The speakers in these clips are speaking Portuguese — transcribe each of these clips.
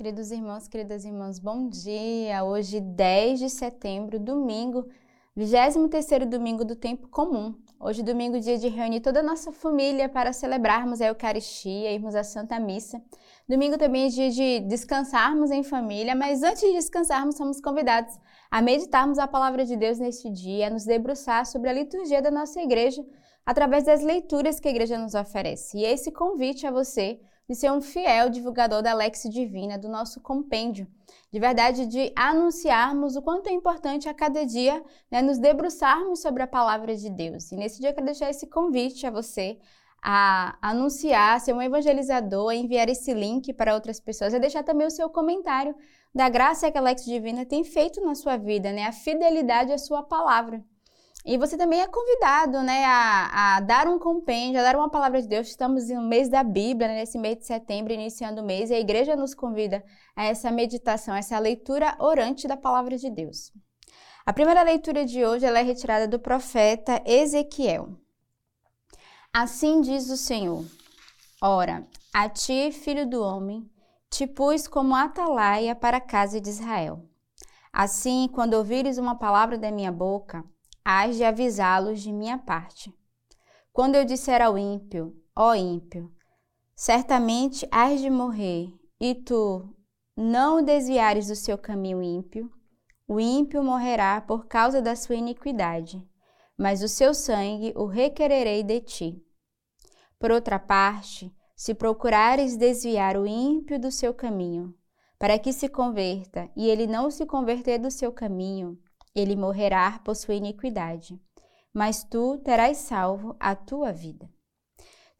Queridos irmãos, queridas irmãs, bom dia! Hoje, 10 de setembro, domingo, 23º domingo do tempo comum. Hoje, domingo, dia de reunir toda a nossa família para celebrarmos a Eucaristia, irmos à Santa Missa. Domingo também é dia de descansarmos em família, mas antes de descansarmos, somos convidados a meditarmos a palavra de Deus neste dia, a nos debruçar sobre a liturgia da nossa igreja através das leituras que a igreja nos oferece. E esse convite a você de ser um fiel divulgador da Lex Divina, do nosso compêndio. De verdade, de anunciarmos o quanto é importante a cada dia né, nos debruçarmos sobre a palavra de Deus. E nesse dia eu quero deixar esse convite a você a anunciar, ser um evangelizador, a enviar esse link para outras pessoas, a deixar também o seu comentário da graça que a Lex Divina tem feito na sua vida, né? A fidelidade à sua palavra. E você também é convidado né, a, a, dar um compêndio, a dar uma palavra de Deus. Estamos no mês da Bíblia, né, nesse mês de setembro, iniciando o mês, e a igreja nos convida a essa meditação, a essa leitura orante da palavra de Deus. A primeira leitura de hoje é retirada do profeta Ezequiel. Assim diz o Senhor: Ora, a ti, filho do homem, te pus como atalaia para a casa de Israel. Assim, quando ouvires uma palavra da minha boca, hás de avisá-los de minha parte. Quando eu disser ao ímpio, ó ímpio, certamente hás de morrer, e tu não desviares do seu caminho ímpio, o ímpio morrerá por causa da sua iniquidade, mas o seu sangue o requererei de ti. Por outra parte, se procurares desviar o ímpio do seu caminho, para que se converta, e ele não se converter do seu caminho, ele morrerá por sua iniquidade, mas tu terás salvo a tua vida.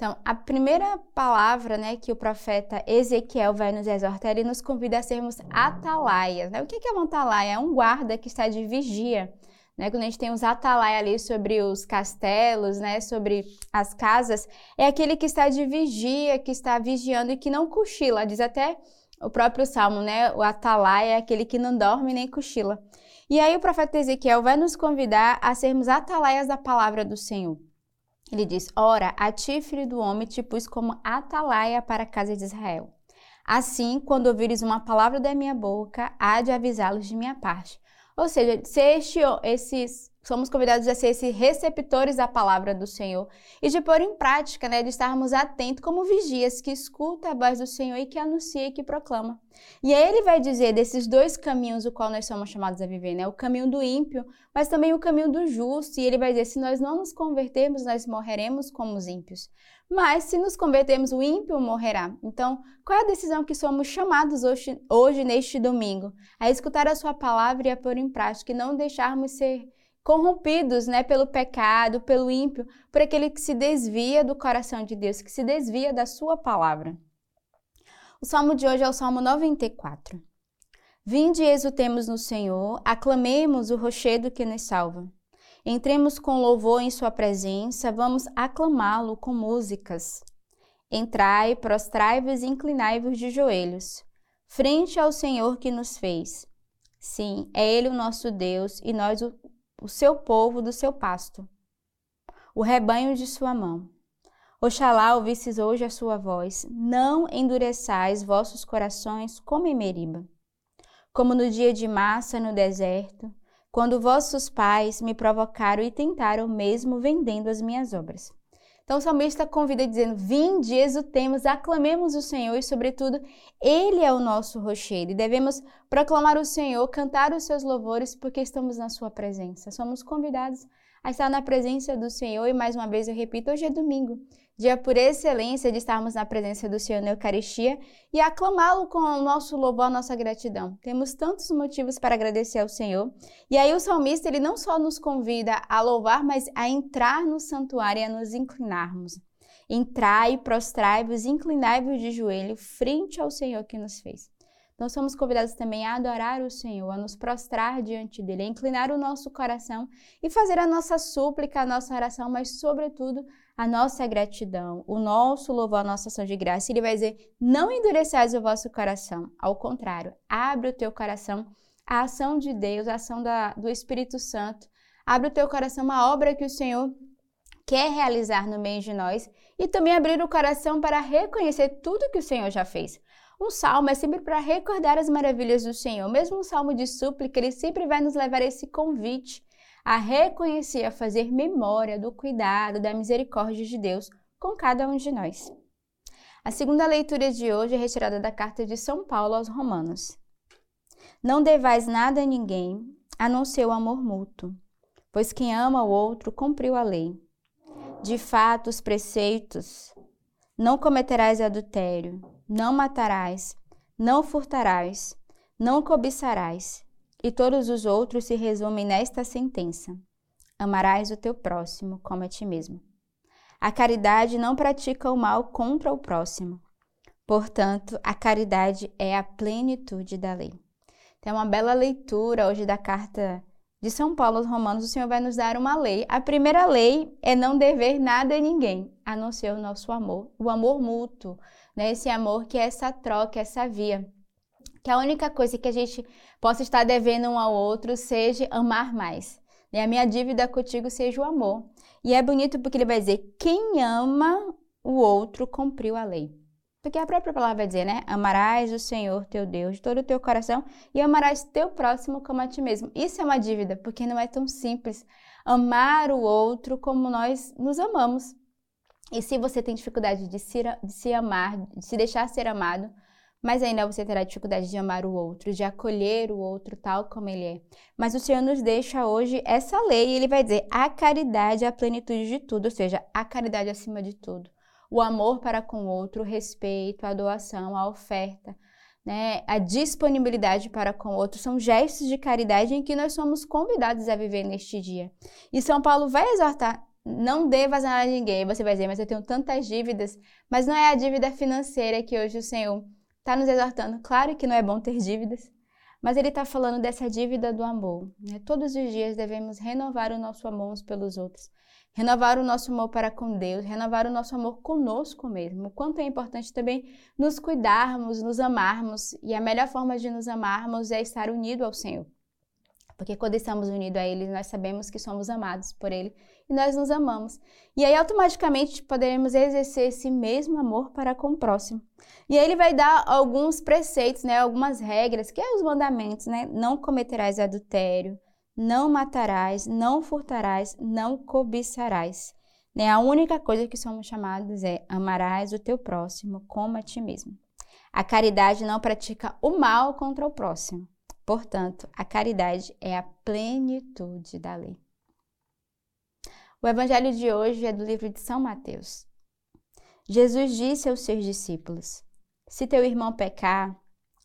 Então, a primeira palavra né, que o profeta Ezequiel vai nos exortar, ele nos convida a sermos atalaias. Né? O que é uma atalaia? É um guarda que está de vigia. Né? Quando a gente tem os atalaia ali sobre os castelos, né, sobre as casas, é aquele que está de vigia, que está vigiando e que não cochila. Diz até o próprio Salmo, né? O atalaia é aquele que não dorme nem cochila. E aí o profeta Ezequiel vai nos convidar a sermos atalaias da palavra do Senhor. Ele diz: Ora, a ti, filho do homem, te pus como atalaia para a casa de Israel. Assim, quando ouvires uma palavra da minha boca, há de avisá-los de minha parte. Ou seja, se este, esses somos convidados a ser esses receptores da palavra do Senhor e de pôr em prática, né, de estarmos atentos como vigias que escuta a voz do Senhor e que anuncia e que proclama. E aí ele vai dizer desses dois caminhos o qual nós somos chamados a viver, né, o caminho do ímpio, mas também o caminho do justo, e ele vai dizer se nós não nos convertermos, nós morreremos como os ímpios. Mas se nos convertermos, o ímpio morrerá. Então, qual é a decisão que somos chamados hoje, hoje neste domingo? A escutar a sua palavra e a pôr em prática e não deixarmos ser corrompidos né, pelo pecado, pelo ímpio, por aquele que se desvia do coração de Deus, que se desvia da sua palavra. O salmo de hoje é o Salmo 94. Vinde e exultemos no Senhor, aclamemos o rochedo que nos salva. Entremos com louvor em sua presença, vamos aclamá-lo com músicas. Entrai, prostrai-vos e inclinai-vos de joelhos, frente ao Senhor que nos fez. Sim, é Ele o nosso Deus e nós o o seu povo do seu pasto, o rebanho de sua mão. Oxalá ouvisses hoje a sua voz, não endureçais vossos corações como em Meriba. Como no dia de massa no deserto, quando vossos pais me provocaram e tentaram mesmo vendendo as minhas obras. Então o salmista convida dizendo: Vinde, exultemos, aclamemos o Senhor e, sobretudo, Ele é o nosso rochedo. E devemos proclamar o Senhor, cantar os seus louvores, porque estamos na Sua presença. Somos convidados a estar na presença do Senhor. E mais uma vez eu repito: hoje é domingo dia por excelência de estarmos na presença do Senhor na Eucaristia e aclamá-lo com o nosso louvor, a nossa gratidão. Temos tantos motivos para agradecer ao Senhor. E aí o salmista, ele não só nos convida a louvar, mas a entrar no santuário e a nos inclinarmos. Entrai, prostrai-vos, inclinai-vos de joelho frente ao Senhor que nos fez. Nós somos convidados também a adorar o Senhor, a nos prostrar diante dele, a inclinar o nosso coração e fazer a nossa súplica, a nossa oração, mas, sobretudo, a nossa gratidão, o nosso louvor, a nossa ação de graça. Ele vai dizer: não endureçais o vosso coração. Ao contrário, abre o teu coração à ação de Deus, à ação da, do Espírito Santo. Abre o teu coração à obra que o Senhor quer realizar no meio de nós e também abrir o coração para reconhecer tudo que o Senhor já fez. Um salmo é sempre para recordar as maravilhas do Senhor. Mesmo um salmo de súplica, ele sempre vai nos levar a esse convite a reconhecer, a fazer memória do cuidado, da misericórdia de Deus com cada um de nós. A segunda leitura de hoje é retirada da carta de São Paulo aos Romanos. Não devais nada a ninguém, a não ser o amor mútuo, pois quem ama o outro cumpriu a lei. De fato, os preceitos: não cometerás adultério, não matarás, não furtarás, não cobiçarás, e todos os outros se resumem nesta sentença: amarás o teu próximo como a ti mesmo. A caridade não pratica o mal contra o próximo. Portanto, a caridade é a plenitude da lei. Tem uma bela leitura hoje da carta de São Paulo aos Romanos. O Senhor vai nos dar uma lei. A primeira lei é não dever nada a ninguém, a não ser o nosso amor, o amor mútuo, né? Esse amor que é essa troca, essa via. Que a única coisa que a gente possa estar devendo um ao outro seja amar mais. E a minha dívida contigo seja o amor. E é bonito porque ele vai dizer: quem ama o outro cumpriu a lei. Porque a própria palavra vai dizer, né? Amarás o Senhor teu Deus de todo o teu coração e amarás teu próximo como a ti mesmo. Isso é uma dívida, porque não é tão simples amar o outro como nós nos amamos. E se você tem dificuldade de se, de se amar, de se deixar ser amado, mas ainda você terá dificuldade de amar o outro, de acolher o outro tal como ele é. Mas o Senhor nos deixa hoje essa lei e ele vai dizer: a caridade é a plenitude de tudo, ou seja, a caridade acima de tudo. O amor para com o outro, o respeito, a doação, a oferta, né, a disponibilidade para com o outro são gestos de caridade em que nós somos convidados a viver neste dia. E São Paulo vai exortar não devas nada a ninguém. Você vai dizer, mas eu tenho tantas dívidas. Mas não é a dívida financeira que hoje o Senhor está nos exortando. Claro que não é bom ter dívidas, mas ele está falando dessa dívida do amor. Né? Todos os dias devemos renovar o nosso amor uns pelos outros, renovar o nosso amor para com Deus, renovar o nosso amor conosco mesmo. O quanto é importante também nos cuidarmos, nos amarmos, e a melhor forma de nos amarmos é estar unido ao Senhor. Porque quando estamos unidos a Ele, nós sabemos que somos amados por Ele e nós nos amamos. E aí, automaticamente, poderemos exercer esse mesmo amor para com o próximo. E aí, Ele vai dar alguns preceitos, né, algumas regras, que é os mandamentos, né? Não cometerás adultério, não matarás, não furtarás, não cobiçarás. Né? A única coisa que somos chamados é amarás o teu próximo como a ti mesmo. A caridade não pratica o mal contra o próximo Portanto, a caridade é a plenitude da lei. O evangelho de hoje é do livro de São Mateus. Jesus disse aos seus discípulos: Se teu irmão pecar,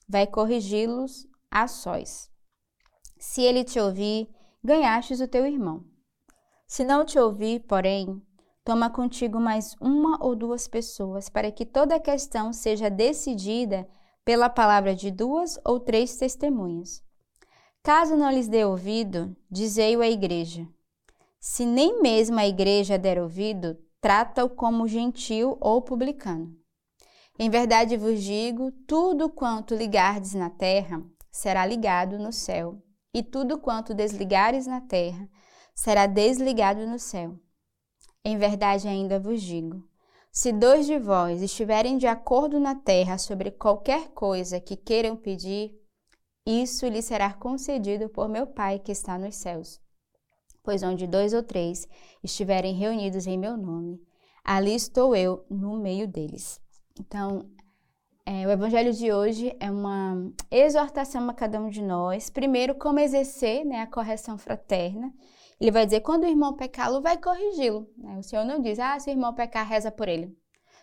vai corrigi-los a sós. Se ele te ouvir, ganhastes o teu irmão. Se não te ouvir, porém, toma contigo mais uma ou duas pessoas, para que toda a questão seja decidida pela palavra de duas ou três testemunhas. Caso não lhes dê ouvido, dizei-o à igreja. Se nem mesmo a igreja der ouvido, trata-o como gentil ou publicano. Em verdade vos digo: tudo quanto ligardes na terra será ligado no céu, e tudo quanto desligares na terra será desligado no céu. Em verdade ainda vos digo: se dois de vós estiverem de acordo na terra sobre qualquer coisa que queiram pedir, isso lhe será concedido por meu Pai que está nos céus. Pois onde dois ou três estiverem reunidos em meu nome, ali estou eu no meio deles. Então, é, o evangelho de hoje é uma exortação a cada um de nós. Primeiro, como exercer né, a correção fraterna. Ele vai dizer, quando o irmão pecá-lo, vai corrigi-lo. O Senhor não diz, ah, se o irmão pecar, reza por ele.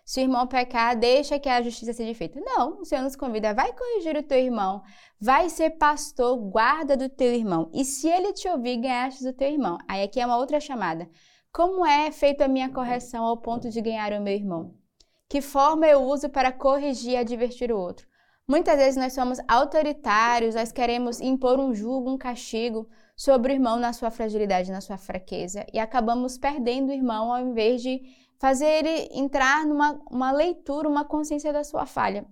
Se o irmão pecar, deixa que a justiça seja feita. Não, o Senhor nos convida, vai corrigir o teu irmão, vai ser pastor, guarda do teu irmão. E se ele te ouvir, ganhaste do teu irmão. Aí aqui é uma outra chamada. Como é feita a minha correção ao ponto de ganhar o meu irmão? Que forma eu uso para corrigir e advertir o outro? Muitas vezes nós somos autoritários, nós queremos impor um julgo, um castigo sobre o irmão na sua fragilidade, na sua fraqueza, e acabamos perdendo o irmão ao invés de fazer ele entrar numa uma leitura, uma consciência da sua falha.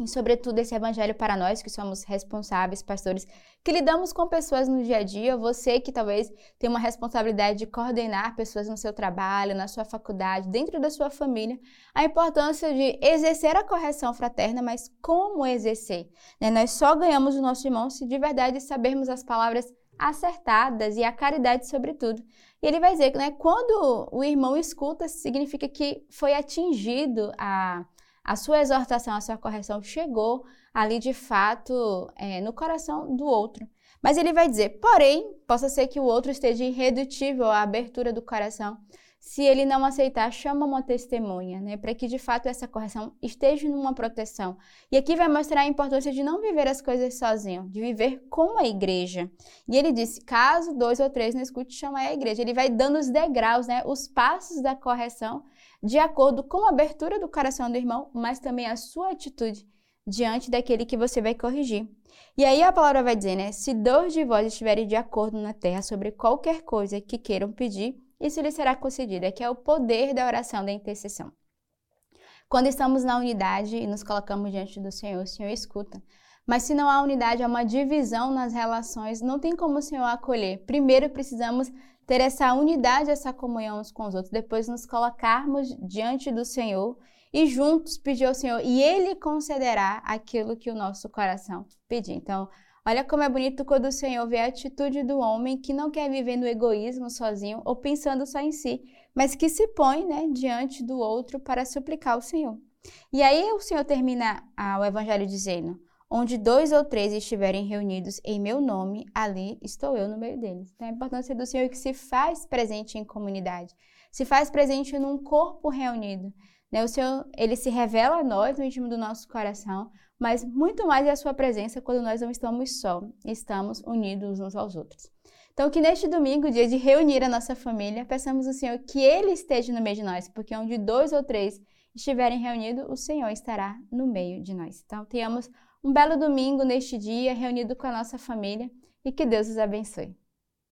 e, sobretudo, esse evangelho para nós que somos responsáveis, pastores, que lidamos com pessoas no dia a dia, você que talvez tem uma responsabilidade de coordenar pessoas no seu trabalho, na sua faculdade, dentro da sua família, a importância de exercer a correção fraterna, mas como exercer? Né? Nós só ganhamos o nosso irmão se de verdade sabermos as palavras acertadas e a caridade sobretudo. E ele vai dizer que né, quando o irmão escuta, significa que foi atingido a a sua exortação, a sua correção chegou ali de fato é, no coração do outro. Mas ele vai dizer, porém, possa ser que o outro esteja irredutível à abertura do coração. Se ele não aceitar, chama uma testemunha, né, para que de fato essa correção esteja numa proteção. E aqui vai mostrar a importância de não viver as coisas sozinho, de viver com a igreja. E ele disse: caso dois ou três não escute, chama a igreja. Ele vai dando os degraus, né, os passos da correção de acordo com a abertura do coração do irmão, mas também a sua atitude diante daquele que você vai corrigir. E aí a palavra vai dizer, né? Se dois de vós estiverem de acordo na terra sobre qualquer coisa que queiram pedir, isso lhe será concedido. É que é o poder da oração da intercessão. Quando estamos na unidade e nos colocamos diante do Senhor, o Senhor escuta. Mas se não há unidade, há uma divisão nas relações, não tem como o Senhor acolher. Primeiro precisamos ter essa unidade, essa comunhão uns com os outros, depois nos colocarmos diante do Senhor e juntos pedir ao Senhor e Ele concederá aquilo que o nosso coração pedir. Então, olha como é bonito quando o Senhor vê a atitude do homem que não quer viver no egoísmo sozinho ou pensando só em si, mas que se põe né, diante do outro para suplicar ao Senhor. E aí o Senhor termina o Evangelho dizendo: Onde dois ou três estiverem reunidos em meu nome, ali estou eu no meio deles. Então, a importância do Senhor é que se faz presente em comunidade, se faz presente num corpo reunido. Né? O Senhor, ele se revela a nós no íntimo do nosso coração, mas muito mais é a sua presença quando nós não estamos só, estamos unidos uns aos outros. Então, que neste domingo, dia de reunir a nossa família, peçamos ao Senhor que Ele esteja no meio de nós, porque onde dois ou três estiverem reunidos, o Senhor estará no meio de nós. Então, tenhamos um belo domingo neste dia, reunido com a nossa família e que Deus os abençoe.